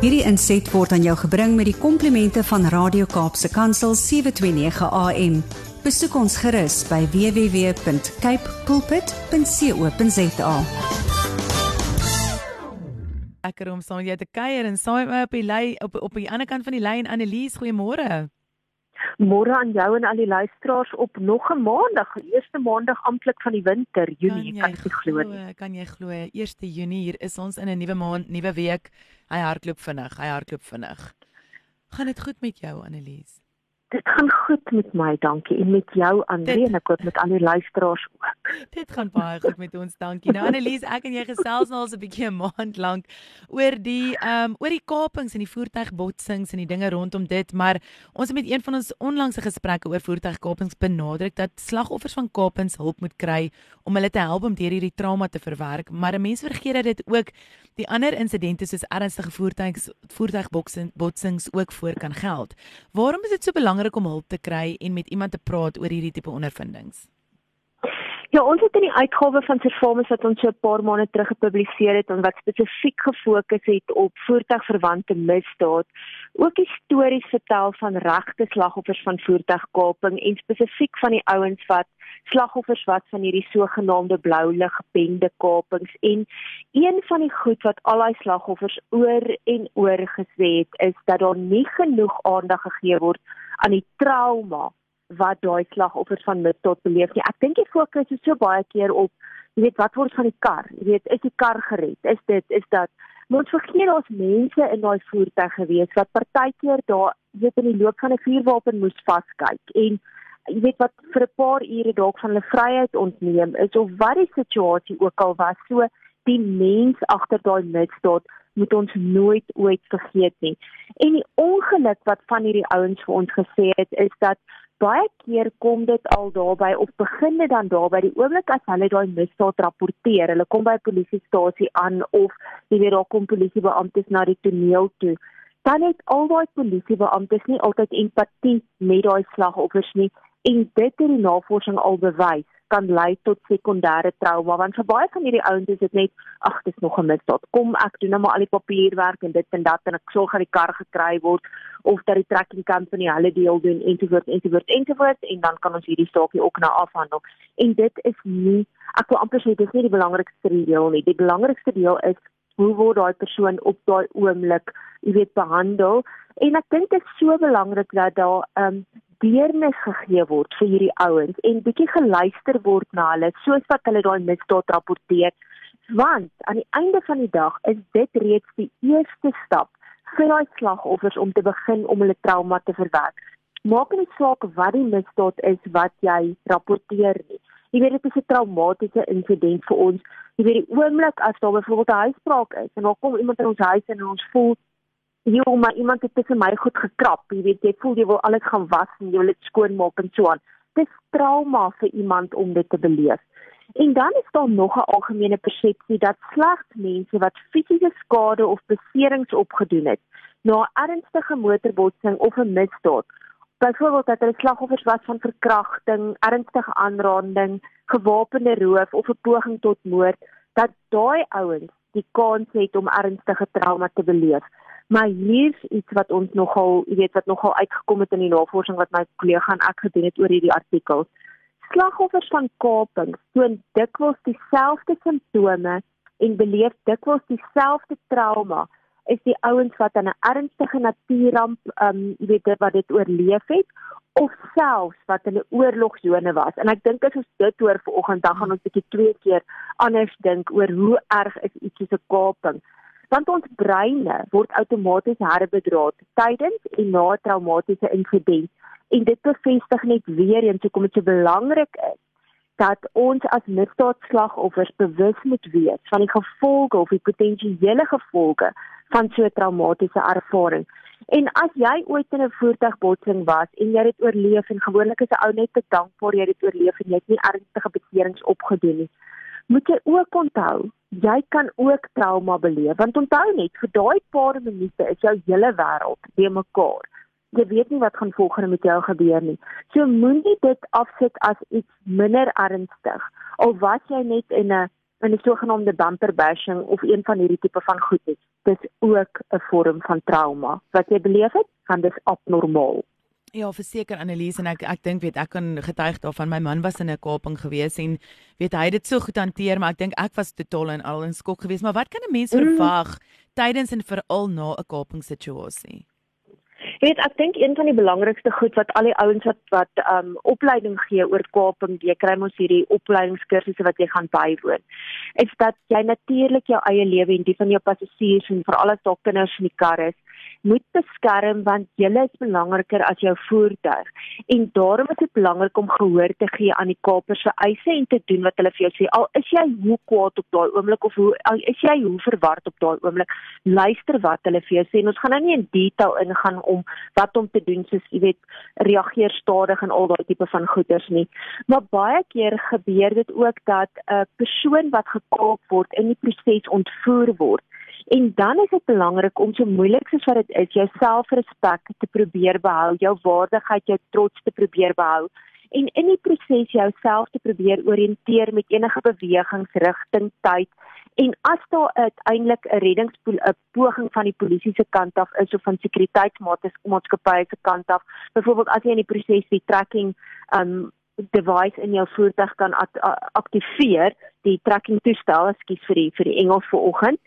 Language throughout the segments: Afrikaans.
Hierdie inset word aan jou gebring met die komplimente van Radio Kaapse Kansel 729 AM. Besoek ons gerus by www.cape pulpit.co.za. Lekker om saam met jou te kuier en saam met my op die lyn op op die ander kant van die lyn Annelies, goeiemôre. Môre aan jou en al die luisteraars op nog 'n maandag, die eerste maandag amptelik van die winter, Junie, kan ek glo nie. Kan jy glo? 1 Junie hier is ons in 'n nuwe maand, nuwe week. Hy hardloop vinnig, hy hardloop vinnig. Gaan dit goed met jou, Annelies? Dit gaan goed met my, dankie. En met jou, Andre, en ek hoop met al die luisteraars ook. Dit gaan baie goed met ons, dankie. Nou Annelies, ek en jy gesels nou al so 'n bietjie 'n maand lank oor die ehm um, oor die kapings en die voertuigbotsings en die dinge rondom dit, maar ons het met een van ons onlangse gesprekke oor voertuigkapings benadruk dat slagoffers van kapings hulp moet kry om hulle te help om deur hierdie trauma te verwerk, maar 'n mens vergeet dat dit ook die ander insidente soos ernstige voertuigs voertuigbotsings ook voor kan geld. Waarom is dit so belangrik om hulp te kry en met iemand te praat oor hierdie tipe ondervindings? Ja, ons het in die uitgawe van Servamus wat ons so 'n paar maande terug gepubliseer het en wat spesifiek gefokus het op voertuigverwante misdaad, ook stories vertel van regte slagoffers van voertuigkaping en spesifiek van die ouens wat slagoffers wat van hierdie sogenaamde blou lig bende kapings. En een van die goed wat al daai slagoffers oor en oor gesê het is dat daar nie genoeg aandag gegee word aan die trauma wat daai slagoffers van misdaad beleef nie. Ek dink die fokus is so baie keer op jy weet wat word van die kar? Jy weet is die kar gered? Is dit is dat ons vergeet ons mense in daai voertuig gewees wat partykeer daar weet in die loop van 'n vuurwapen moes vaskyk en jy weet wat vir 'n paar ure dalk van hulle vryheid ontneem is of wat die situasie ook al was. So die mens agter daai misdaad moet ons nooit ooit vergeet nie. En die ongeluk wat van hierdie ouens vir ons gesê het is dat baie keer kom dit al daarby of begin dit dan daarby die oomblik as hulle daai misdaad rapporteer. Hulle kom by 'n polisiestasie aan of jy weet daar kom polisiebeamptes na die toneel toe. Dan het al daai polisiebeamptes nie altyd empatie met daai slagoffers nie en dit het die navorsing al bewys kan lei tot sekondêre trauma want vir baie van hierdie ouens is dit net ag dis nog 'n misdaad. Kom ek doen nou maar al die papierwerk en dit en dat en ek sorg dat die kar gekry word of dat die trekking company hulle deel doen ensovoorts ensovoorts ensovoorts en dan kan ons hierdie saakie ook nou afhandel. En dit is nie ek wil amper sê dit is nie die belangrikste deel nie. Die belangrikste deel is hoe word daai persoon op daai oomblik jy weet behandel? En ek dink dit is so belangrik dat daar um, deernis gegee word vir hierdie ouens en bietjie geluister word na hulle soos wat hulle daai misdaad rapporteer. Want aan die einde van die dag is dit reeds die eerste stap vir daai slagoffers om te begin om hulle trauma te verwerk. Maak nie saak wat die misdaad is wat jy rapporteer nie. Jy weet dit is 'n traumatiese insident vir ons. Jy weet die oomblik as daar byvoorbeeld 'n huisbraak is en daar kom iemand in ons huis en ons voel Jo, maar iemand het tussen my goed gekrap. Jy weet, jy voel jy wil alles gaan was en jy wil dit skoon maak en so aan. Dis trauma vir iemand om dit te beleef. En dan is daar nog 'n algemene persepsie dat slegs mense wat fisiese skade of beserings opgedoen het na 'n ernstige motorbotsing of 'n misdaad, byvoorbeeld dat hulle slagoffers was van verkrachting, ernstige aanranding, gewapende roof of 'n poging tot moord, dat daai ouens die kans het om ernstige trauma te beleef. Maar hier's iets wat ons nogal, jy weet wat nogal uitgekom het in die navorsing wat my kollega en ek gedoen het oor hierdie artikels. Slagoffers van kaping toon dikwels dieselfde simptome en beleef dikwels dieselfde trauma is die ouens wat aan 'n ernstige natuurramp, ehm um, jy weet wat dit oorleef het of selfs wat in 'n oorlogsone was. En ek dink as ons dit hoor vanoggend dan gaan ons bietjie twee keer anders dink oor hoe erg is iets soos 'n kaping want ons breine word outomaties herbedra tydens en na traumatiese insident en dit bevestig net weer eens hoekom dit so belangrik is dat ons as misdaadslagoffers bewus moet wees van die gevolge of die potensiële gevolge van so 'n traumatiese ervaring. En as jy ooit in 'n voertuigbotsing was en jy het oorleef en gewoonlik is 'n ou net te dankbaar jy het oorleef en jy het nie ernstige beserings opgedoen nie, moet jy ook onthou jy kan ook trauma beleef want onthou net vir daai paar minute is jou hele wêreld weer mekaar jy weet nie wat gaan volgende met jou gebeur nie so moenie dit afset as iets minder ernstig al was jy net in 'n in 'n sogenaamde bumper bashing of een van hierdie tipe van goed is, dis ook 'n vorm van trauma. Wat jy beleef het, gaan dis abnormaal. Ja, verseker Annelies en ek ek dink weet ek kan getuig daarvan my man was in 'n kaping gewees en weet hy het dit so goed hanteer maar ek dink ek was totaal en al in skok geweest maar wat kan 'n mens mm. verwag tydens en veral na 'n kaping situasie? Jy weet, ek dink een van die belangrikste goed wat al die ouens wat wat um opleiding gee oor kaping, jy kry mos hierdie opleidingskursusse wat jy gaan bywoon, is dat jy natuurlik jou eie lewe en die van jou passasiers en veral as daar kinders in die kar is, moet beskerm want julle is belangriker as jou voertuig. En daarom is dit belangrik om gehoor te gee aan die kapers se eise en te doen wat hulle vir jou sê. Al is jy hoe kwaad op daai oomblik of hoe al is jy hoe verward op daai oomblik, luister wat hulle vir jou sê. En ons gaan nou nie in detail ingaan om wat om te doen soos jy weet reageer stadig en al daai tipe van goeders nie. Maar baie keer gebeur dit ook dat 'n persoon wat gekaap word in die proses ontvoer word En dan is dit belangrik om so moeilik soos wat dit is, jou selfrespek te probeer behou, jou waardigheid, jou trots te probeer behou en in die proses jouself te probeer orienteer met enige bewegings, rigting, tyd. En as daar uiteindelik 'n reddingspoel 'n poging van die polisie se kant af is of van sekuriteitsmaatskappye se kant af, byvoorbeeld as jy in die proses die tracking um device in jou voertuig kan aktiveer, die tracking toestel, ekskuus vir die vir die Engels vanoggend,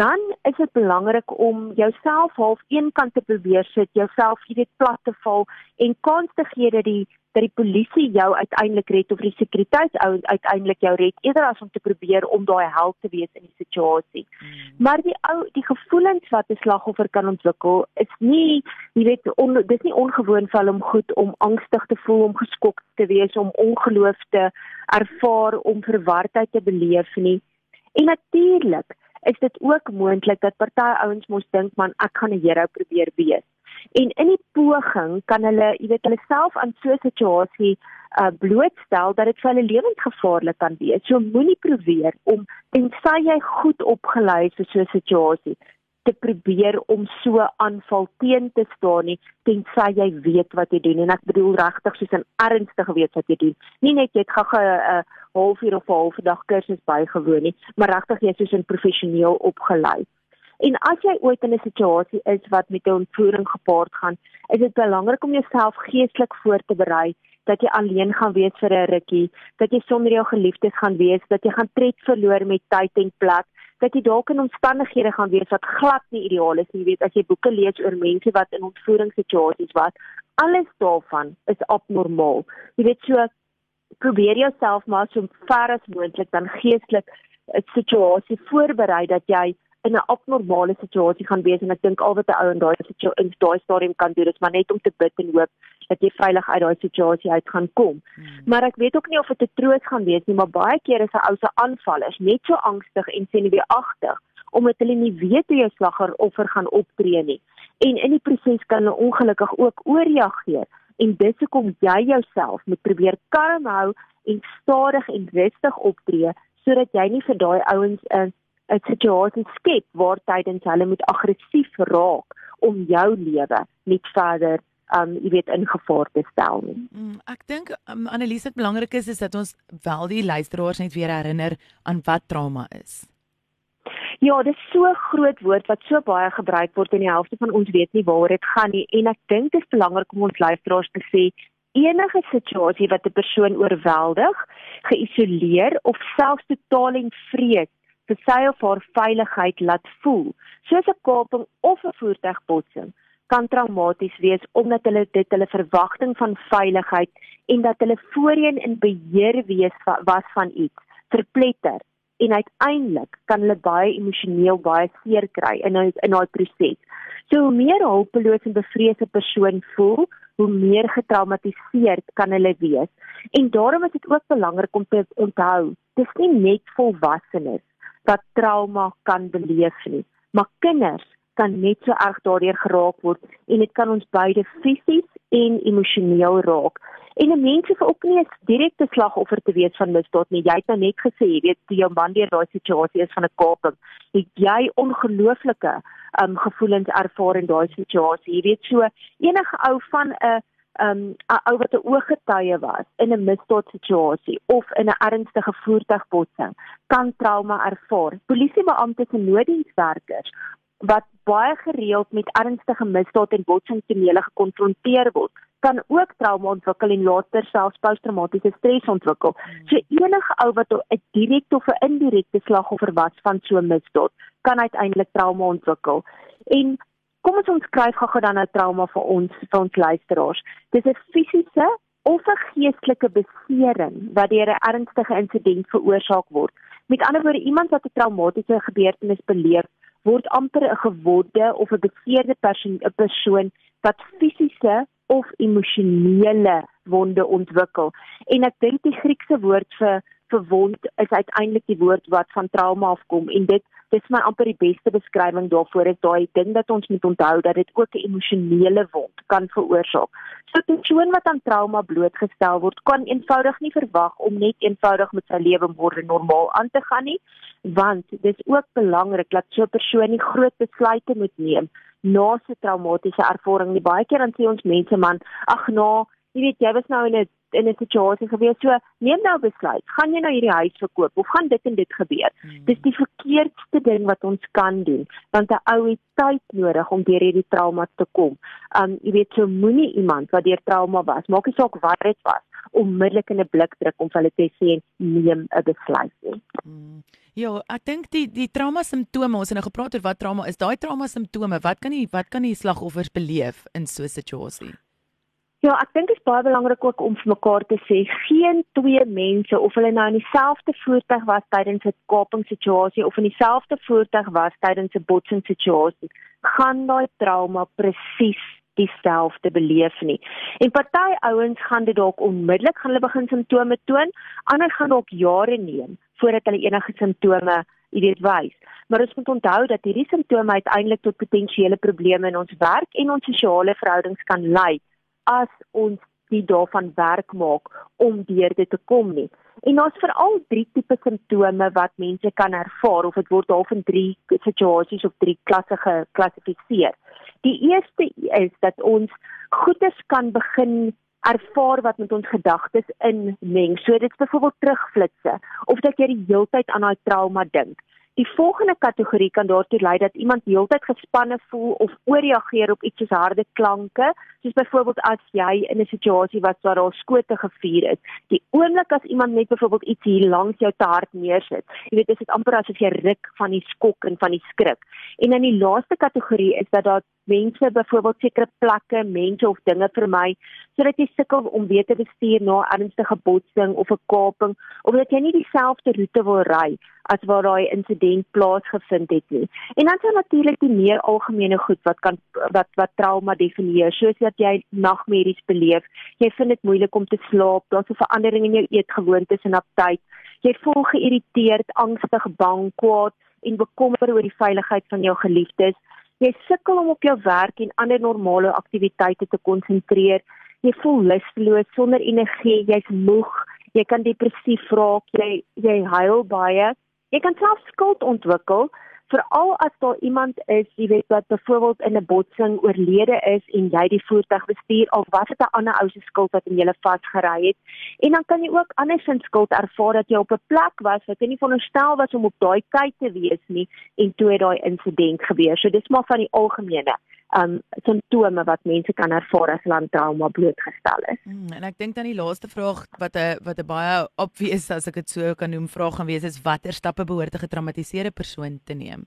dan is dit belangrik om jouself half eenkant te probeer sit, jouself jy weet plat te val en kans te gee dat die dat die polisie jou uiteindelik red of die sekuriteitsou uiteindelik jou red eerder as om te probeer om daai held te wees in die situasie. Hmm. Maar die ou die gevoelens wat 'n slagoffer kan ontwikkel is nie jy weet on, dis nie ongewoon vir hom goed om angstig te voel, om geskok te wees, om ongeloof te ervaar, om verwardheid te beleef nie. En natuurlik is dit ook moontlik dat party ouens mos dink man ek gaan 'n hero probeer wees en in die poging kan hulle, jy weet, hulle self aan so 'n situasie uh blootstel dat dit vir hulle lewensgevaarlik kan wees. So moenie probeer om tensy jy goed opgelei is vir so 'n situasie te probeer om so aanval teen te staan nie tensy jy weet wat jy doen en ek bedoel regtig soos 'n ernstige weet wat jy doen. Nie net jy het gou 'n halfuur of 'n halfdag kursus bygewoon nie, maar regtig jy soos 'n professioneel opgelei. En as jy ooit in 'n situasie is wat met 'n ontvoering gepaard gaan, is dit belangrik om jouself geestelik voor te berei dat jy alleen gaan wees vir 'n rukkie, dat jy sonder jou geliefdes gaan wees, dat jy gaan tred verloor met tyd en plek, dat jy dalk in omstandighede gaan wees wat glad nie ideaal is nie. Jy weet, as jy boeke lees oor mense wat in ontvoeringssituasies was, alles daarvan is abnormaal. Jy weet so probeer jouself maar so ver as moontlik dan geestelik 'n situasie voorberei dat jy in 'n abnormale situasie gaan wees en ek dink al wat 'n ou in daai situasie in daai stadium kan doen is maar net om te bid en hoop dat jy veilig uit daai situasie uit gaan kom. Hmm. Maar ek weet ook nie of dit 'n troos gaan wees nie, maar baie keer is 'n ou se aanvallers net so angstig en senuweeagtig omdat hulle nie weet hoe jou slagger offer gaan optree nie. En in die proses kan hulle ongelukkig ook ooreageer en dis hoekom jy jouself moet probeer kalm hou en stadig en rustig optree sodat jy nie vir daai ouens 'n 'n situasie skep waar tydens hulle moet aggressief raak om jou lewe net verder um jy weet in gevaar te stel nie. Mm, ek dink um, Annelies dit belangrik is is dat ons wel die luisteraars net weer herinner aan wat trauma is. Ja, dit is so 'n groot woord wat so baie gebruik word en die helfte van ons weet nie waaroor dit gaan nie en ek dink dit is belangrik om ons luisteraars te sê enige situasie wat 'n persoon oorweldig, geïsoleer of selfs totaal en vrees vir sy of haar veiligheid laat voel, soos 'n kaping of 'n voertuigbotsing, kan traumaties wees omdat hulle dit hulle verwagting van veiligheid en dat hulle voorheen in beheer wees was van iets verpletter en uiteindelik kan hulle baie emosioneel baie seer kry in in daai proses. So hoe meer hulpeloos en bevreesde persoon voel, hoe meer getraumatiseerd kan hulle wees. En daarom is dit ook belangrik om te onthou, dis nie net volwassenes wat trauma kan beleef nie. Maar kinders kan net so erg daardeur geraak word en dit kan ons beide fisies en emosioneel raak. En 'n mens hoef ook nie 'n direkte slagoffer te wees van misdaad nie. Jy het nou net gesê, jy weet, toe jou man deur daai situasie is van 'n kaping, het jy ongelooflike um gevoelens ervaar in daai situasie. Jy weet so, enige ou van 'n um 'n ou wat 'n ooggetuie was in 'n misdaadsituasie of in 'n ernstige voertuigbotsing kan trauma ervaar. Polisiebeamptes en nooddienswerkers wat baie gereeld met ernstige misdaad en botsingstonele gekonfronteer word, kan ook trauma ontwikkel en later selfs posttraumatiese stres ontwikkel. So enige ou wat 'n direkte of 'n indirekte slagoffer was van so 'n misdaad, kan uiteindelik trauma ontwikkel. En kom ons omskryf gou-gou dan 'n nou trauma vir ons vir ons luisteraars. Dis 'n fisiese of 'n geestelike besering wat deur 'n ernstige insident veroorsaak word. Met ander woorde, iemand wat 'n traumatiese gebeurtenis beleef, word amper 'n gewonde of 'n beseerde persoon, 'n persoon wat fisiese of emosionele wonde ontwikkel. En ek dink die Griekse woord vir vir wond is uiteindelik die woord wat van trauma afkom en dit dis my amper die beste beskrywing daarvoor is daai ding dat ons moet onthou dat dit ook 'n emosionele wond kan veroorsaak. So 'n persoon wat aan trauma blootgestel word, kan eenvoudig nie verwag om net eenvoudig met sy lewe môre normaal aan te gaan nie, want dis ook belangrik dat so 'n persoon nie groot besluite moet neem na 'n traumatiese ervaring nie. Baie keer dan sê ons mense man, ag nou, jy weet jy was nou in 'n in 'n situasie gewees. So neem nou besluit. Gaan jy nou hierdie huis verkoop of gaan dit en dit gebeur? Hmm. Dis die verkeerdste ding wat ons kan doen, want 'n ou het tyd nodig om deur hierdie trauma te kom. Um jy weet so moenie iemand wat deur trauma was, maak nie saak wat dit was, onmiddellik in 'n blik druk om hulle te sê neem 'n besluit nie. Hmm. Ja, ek dink die die trauma simptome, ons het nou gepraat oor wat trauma is. Daai trauma simptome, wat kan die wat kan die slagoffers beleef in so 'n situasie? Ja, ek dink dit is baie belangrik ook om vir mekaar te sê geen twee mense of hulle nou in dieselfde voertuig was tydens 'n kapingssituasie of in dieselfde voertuig was tydens 'n botsingssituasie, gaan daai trauma presies dieselfde beleef nie. En party ouens gaan dit dalk onmiddellik gaan hulle begin simptome toon, ander gaan dalk jare neem voordat hulle enige simptome jy weet wys. Maar ons moet onthou dat hierdie simptome uiteindelik tot potensiële probleme in ons werk en ons sosiale verhoudings kan lei as ons die daarvan werk maak om deur dit te kom nie. En daar's veral drie tipe simptome wat mense kan ervaar of dit word half in drie situasies of drie klasse geklassifiseer. Die eerste is dat ons goedes kan begin ervaar wat met ons gedagtes inmeng. So dit's byvoorbeeld terugflitsse of dat jy die hele tyd aan daai trauma dink. Die volgende kategorie kan daartoe lei dat iemand heeltyd gespanne voel of ooreageer op iets soos harde klanke, soos byvoorbeeld as jy in 'n situasie was waar daar skote gevuur is. Die oomblik as iemand net byvoorbeeld iets hier langs jou te hard neersit, jy weet dit is amper asof jy ruk van die skok en van die skrik. En dan die laaste kategorie is dat daar mense byvoorbeeld sekere plekke, mense of dinge vermy sodat jy sukkel om weer te bestuur na 'n ernstige botsing of 'n kaping of dat jy nie dieselfde roete wil ry as waar daai insident plaasgevind het nie. En dan sou natuurlik die meer algemene goed wat kan wat wat trauma definieer, soos dat jy nagmerries beleef, jy vind dit moeilik om te slaap, daar's 'n verandering in jou eetgewoontes en aptyt. Jy voel geïrriteerd, angstig, bang, kwaad en bekommerd oor die veiligheid van jou geliefdes. Jy sukkel om op jou werk en ander normale aktiwiteite te konsentreer. Jy voel lusteloos, sonder energie, jy's moeg, jy kan depressief raak, jy jy huil baie Jy kan self skuld ontwikkel veral as daar iemand is, jy weet wat byvoorbeeld in 'n botsing oorlede is en jy die voertuig bestuur of wat het 'n ander ou se skuld wat in julle vasgery het. En dan kan jy ook andersins skuld ervaar dat jy op 'n plek was wat jy nie veronderstel was om op daai tyd te wees nie en toe het daai insident gebeur. So dis maar van die algemene um simptome wat mense kan ervaar as hulle aan trauma blootgestel is. Hmm, en ek dink dan die laaste vraag wat 'n wat 'n baie obvious as ek dit so kan noem vraag gaan wees is watter stappe behoort 'n getraumatiseerde persoon te neem?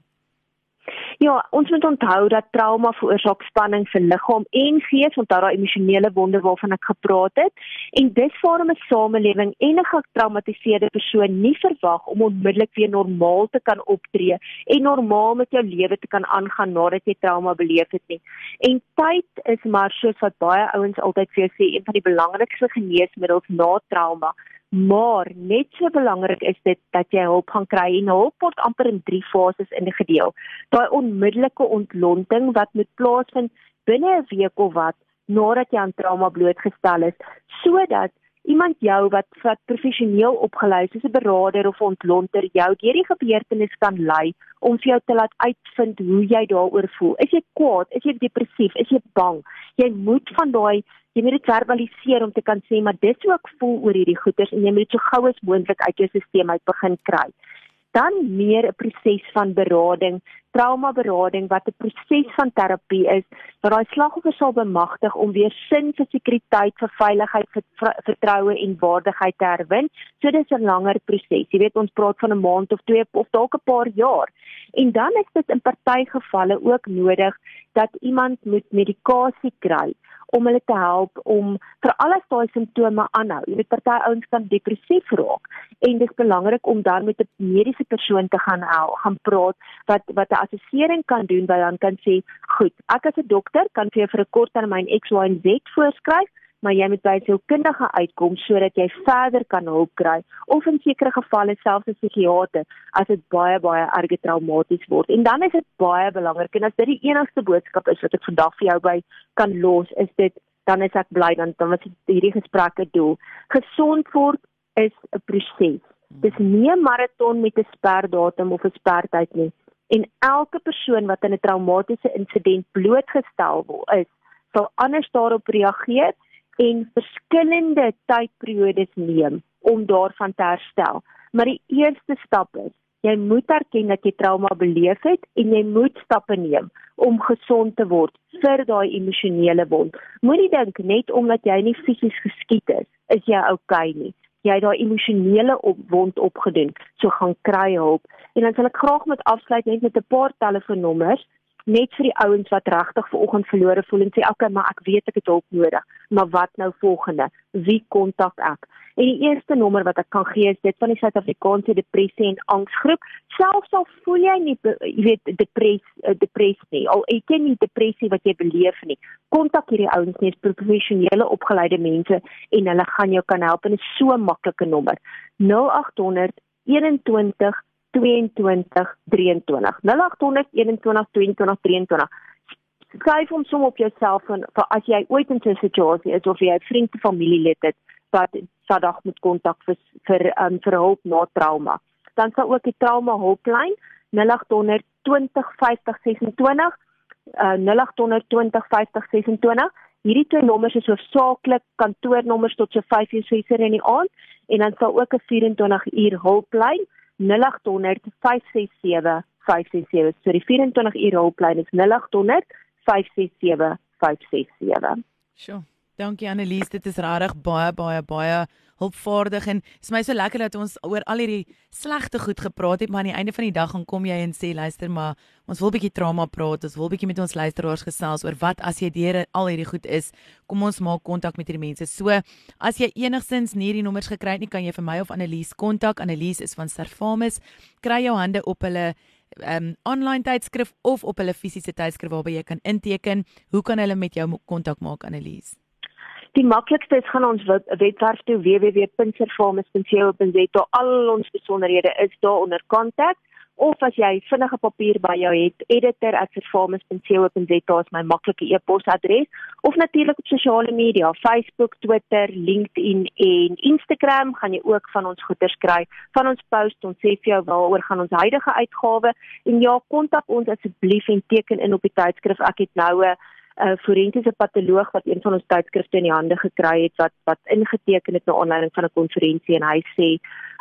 Ja, ons moet onthou dat trauma veroorsaak spanning vir liggaam en gees, onthou daai emosionele wonde waarvan ek gepraat het. En dis waarom 'n samelewing en 'n getraumatiseerde persoon nie verwag om onmiddellik weer normaal te kan optree en normaal met jou lewe te kan aangaan nadat jy trauma beleef het nie. En tyd is maar soos wat baie ouens altyd vir jou sê, een van die belangrikste geneesmiddels na trauma. Maar net so belangrik is dit dat jy hulp gaan kry en hulp word amper in drie fases ingedeel. Daai onmiddellike ontlonting wat moet plaasvind binne 'n week of wat nadat jy aan trauma blootgestel is, sodat iemand jou wat wat professioneel opgelei is, soos 'n beraader of ontlonter jou deur die gebeurtenis kan lei om vir jou te laat uitvind hoe jy daaroor voel. Is jy kwaad? Is jy depressief? Is jy bang? Jy moet van daai Jy moet dit verbaliseer om te kan sê maar dis hoe ek voel oor hierdie goeters en jy moet dit so gou as moontlik uit jou stelsel uit begin kry. Dan meer 'n proses van berading, trauma berading wat 'n proses van terapie is waar daai slagoffer sal bemagtig om weer sin vir sekuriteit, vir veiligheid, vir vertroue en waardigheid te herwin. So dis 'n langer proses. Jy weet ons praat van 'n maand of twee of dalk 'n paar jaar. En dan is dit in party gevalle ook nodig dat iemand moet medikasie kry om hulle te help om vir alles daai simptome aanhou. Jy weet party ouens kan depressief raak en dit is belangrik om dan met 'n mediese persoon te gaan hel, gaan praat wat wat 'n assessering kan doen by dan kan sê, "Goed, ek as 'n dokter kan vir jou vir 'n korttermyn X, Y en Z voorskryf." Maar jy moet by 'n sielkundige uitkom sodat jy verder kan hulp kry of in sekere gevalle selfs 'n psigiater as dit baie baie erge traumaties word. En dan is dit baie belangrik en as dit die enigste boodskap is wat ek vandag vir jou by kan los, is dit dan is ek bly dan dan was hierdie gesprekke doel. Gesond word is 'n proses. Dis nie 'n maraton met 'n sperdatum of 'n spertyd nie. En elke persoon wat in 'n traumatiese insident blootgestel word, is sal anders daarop reageer en verskillende tydperiodes neem om daarvan te herstel. Maar die eerste stap is jy moet erken dat jy trauma beleef het en jy moet stappe neem om gesond te word vir daai emosionele wond. Moenie dink net omdat jy nie fisies geskiet is, is jy oukei nie. Jy het daai emosionele op wond opgedoen, so gaan kry hulp. En dan sal ek graag met afsluit net met 'n paar telefoonnommers net vir die ouens wat regtig ver oggend verlore voel en sê okay, maar ek weet ek het hulp nodig, maar wat nou volgende? Wie kontak ek? En die eerste nommer wat ek kan gee is dit van die Suid-Afrikaanse Depressie en Angsgroep. Selfs al voel jy nie jy weet depres eh, depressie nie, al ek ken nie depressie wat jy beleef nie. Kontak hierdie ouens net professionele opgeleide mense en hulle gaan jou kan help en dit is so maklike nommer. 0800 21 skryf hom som op jouself en vir as jy ooit in 'n situasie is of jy 'n vriend of familielid het wat vandag moet kontak vir vir um, vir hulp na trauma. Dan sal ook die trauma hulplyn 0800 20 50 26 uh, 0800 20 50 26 hierdie twee nommers is hoofsaaklik kantoornommers tot so 5 uur 6 uur in die aand en dan sal ook 'n 24 uur hulplyn. 0800 567 567. So die 24 uur hulplyn is 0800 567 567. Sjoe. Dankie Annelies, dit is regtig baie baie baie hulpvaardig en is my so lekker dat ons oor al hierdie slegte goed gepraat het, maar aan die einde van die dag gaan kom jy en sê luister maar, ons wil 'n bietjie trauma praat, ons wil 'n bietjie met ons luisteraars gesels oor wat as jy deur al hierdie goed is, kom ons maak kontak met hierdie mense. So, as jy enigsins nie hierdie nommers gekry het nie, kan jy vir my of Annelies kontak. Annelies is van Servamus. Kry jou hande op hulle um online tydskrif of op hulle fisiese tydskrif waarby jy kan inteken. Hoe kan hulle met jou kontak maak Annelies? Die maklikste is gaan ons webwerf toe www.pinserfarmers.co.za. Al ons besonderhede is daar onder kontak of as jy vinnige papier by jou het, editor@serfarmers.co.za is my maklike e-posadres of natuurlik op sosiale media, Facebook, Twitter, LinkedIn en Instagram gaan jy ook van ons goeders kry. Van ons post, ons sê vir jou waaroor gaan ons huidige uitgawe en ja, kontak ons asseblief en teken in op die tydskrif. Ek het nou 'n 'n forensiese patoloog wat een van ons tydskrifte in die hande gekry het wat wat ingeteken het na aanleiding van 'n konferensie en hy sê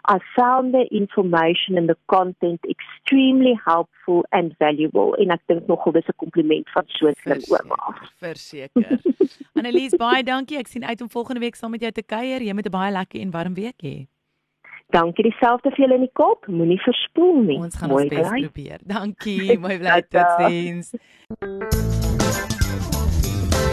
I found the information and the content extremely helpful and valuable en ek dink nogal dis 'n kompliment van so 'n slim ouma af. Verseker. Annelies, baie dankie. Ek sien uit om volgende week saam met jou te kuier. Jy moet 'n baie lekker en warm week hê. Dankie dieselfde vir julle in die kop. Moenie verspoel nie. Ons gaan Mooi ons bes probeer. Dankie. Mooi bly totsiens.